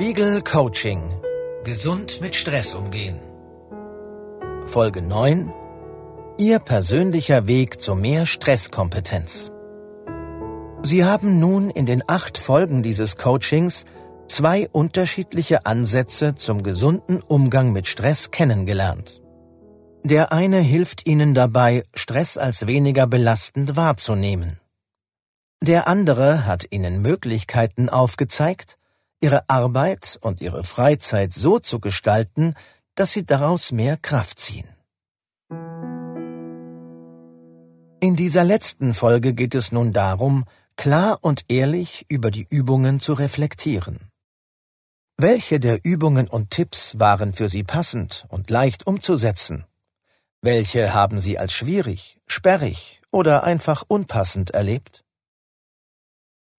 Spiegel Coaching. Gesund mit Stress umgehen. Folge 9. Ihr persönlicher Weg zu mehr Stresskompetenz. Sie haben nun in den acht Folgen dieses Coachings zwei unterschiedliche Ansätze zum gesunden Umgang mit Stress kennengelernt. Der eine hilft Ihnen dabei, Stress als weniger belastend wahrzunehmen. Der andere hat Ihnen Möglichkeiten aufgezeigt, ihre Arbeit und ihre Freizeit so zu gestalten, dass sie daraus mehr Kraft ziehen. In dieser letzten Folge geht es nun darum, klar und ehrlich über die Übungen zu reflektieren. Welche der Übungen und Tipps waren für Sie passend und leicht umzusetzen? Welche haben Sie als schwierig, sperrig oder einfach unpassend erlebt?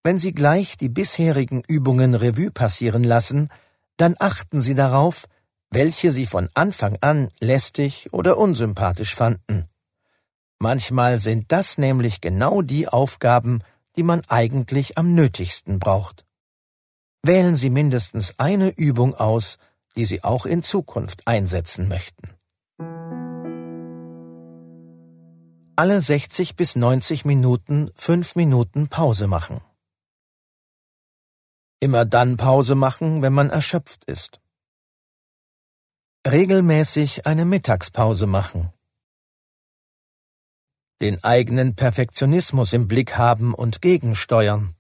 Wenn Sie gleich die bisherigen Übungen Revue passieren lassen, dann achten Sie darauf, welche Sie von Anfang an lästig oder unsympathisch fanden. Manchmal sind das nämlich genau die Aufgaben, die man eigentlich am nötigsten braucht. Wählen Sie mindestens eine Übung aus, die Sie auch in Zukunft einsetzen möchten. Alle 60 bis 90 Minuten fünf Minuten Pause machen. Immer dann Pause machen, wenn man erschöpft ist. Regelmäßig eine Mittagspause machen. Den eigenen Perfektionismus im Blick haben und gegensteuern.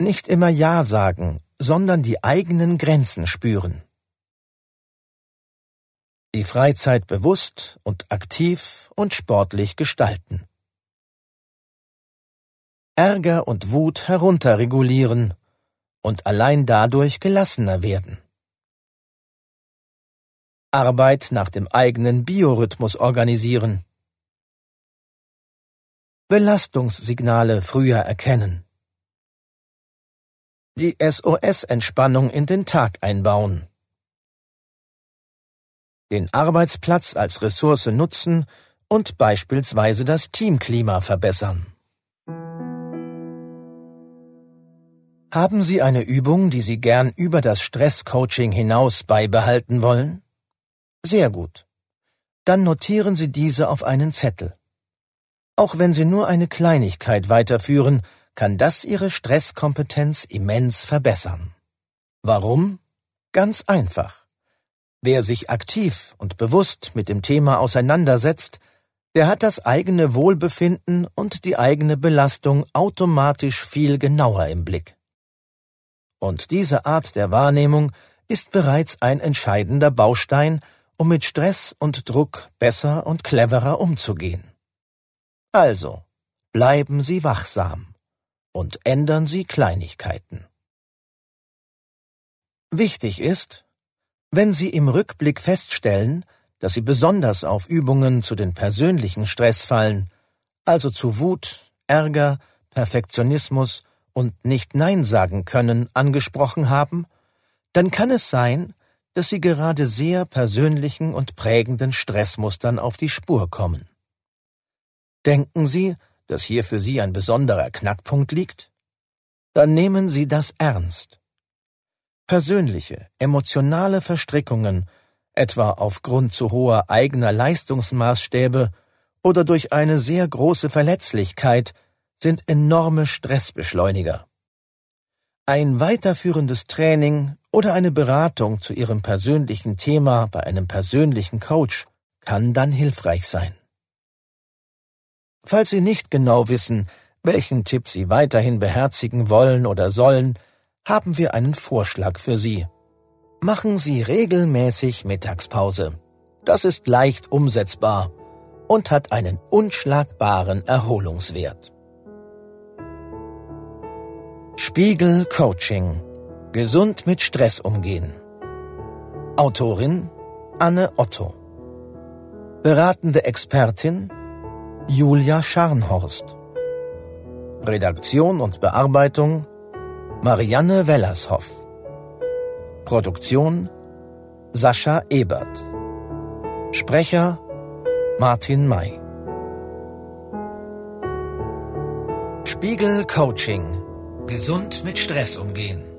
Nicht immer Ja sagen, sondern die eigenen Grenzen spüren. Die Freizeit bewusst und aktiv und sportlich gestalten. Ärger und Wut herunterregulieren und allein dadurch gelassener werden. Arbeit nach dem eigenen Biorhythmus organisieren. Belastungssignale früher erkennen. Die SOS-Entspannung in den Tag einbauen. Den Arbeitsplatz als Ressource nutzen und beispielsweise das Teamklima verbessern. Haben Sie eine Übung, die Sie gern über das Stresscoaching hinaus beibehalten wollen? Sehr gut. Dann notieren Sie diese auf einen Zettel. Auch wenn Sie nur eine Kleinigkeit weiterführen, kann das Ihre Stresskompetenz immens verbessern. Warum? Ganz einfach. Wer sich aktiv und bewusst mit dem Thema auseinandersetzt, der hat das eigene Wohlbefinden und die eigene Belastung automatisch viel genauer im Blick. Und diese Art der Wahrnehmung ist bereits ein entscheidender Baustein, um mit Stress und Druck besser und cleverer umzugehen. Also, bleiben Sie wachsam und ändern Sie Kleinigkeiten. Wichtig ist, wenn Sie im Rückblick feststellen, dass Sie besonders auf Übungen zu den persönlichen Stress fallen, also zu Wut, Ärger, Perfektionismus und nicht Nein sagen können angesprochen haben, dann kann es sein, dass Sie gerade sehr persönlichen und prägenden Stressmustern auf die Spur kommen. Denken Sie, dass hier für Sie ein besonderer Knackpunkt liegt? Dann nehmen Sie das ernst. Persönliche, emotionale Verstrickungen, etwa aufgrund zu hoher eigener Leistungsmaßstäbe oder durch eine sehr große Verletzlichkeit, sind enorme Stressbeschleuniger. Ein weiterführendes Training oder eine Beratung zu Ihrem persönlichen Thema bei einem persönlichen Coach kann dann hilfreich sein. Falls Sie nicht genau wissen, welchen Tipp Sie weiterhin beherzigen wollen oder sollen, haben wir einen Vorschlag für Sie. Machen Sie regelmäßig Mittagspause. Das ist leicht umsetzbar und hat einen unschlagbaren Erholungswert. Spiegel Coaching. Gesund mit Stress umgehen. Autorin Anne Otto. Beratende Expertin Julia Scharnhorst. Redaktion und Bearbeitung Marianne Wellershoff. Produktion Sascha Ebert. Sprecher Martin May. Spiegel Coaching Gesund mit Stress umgehen.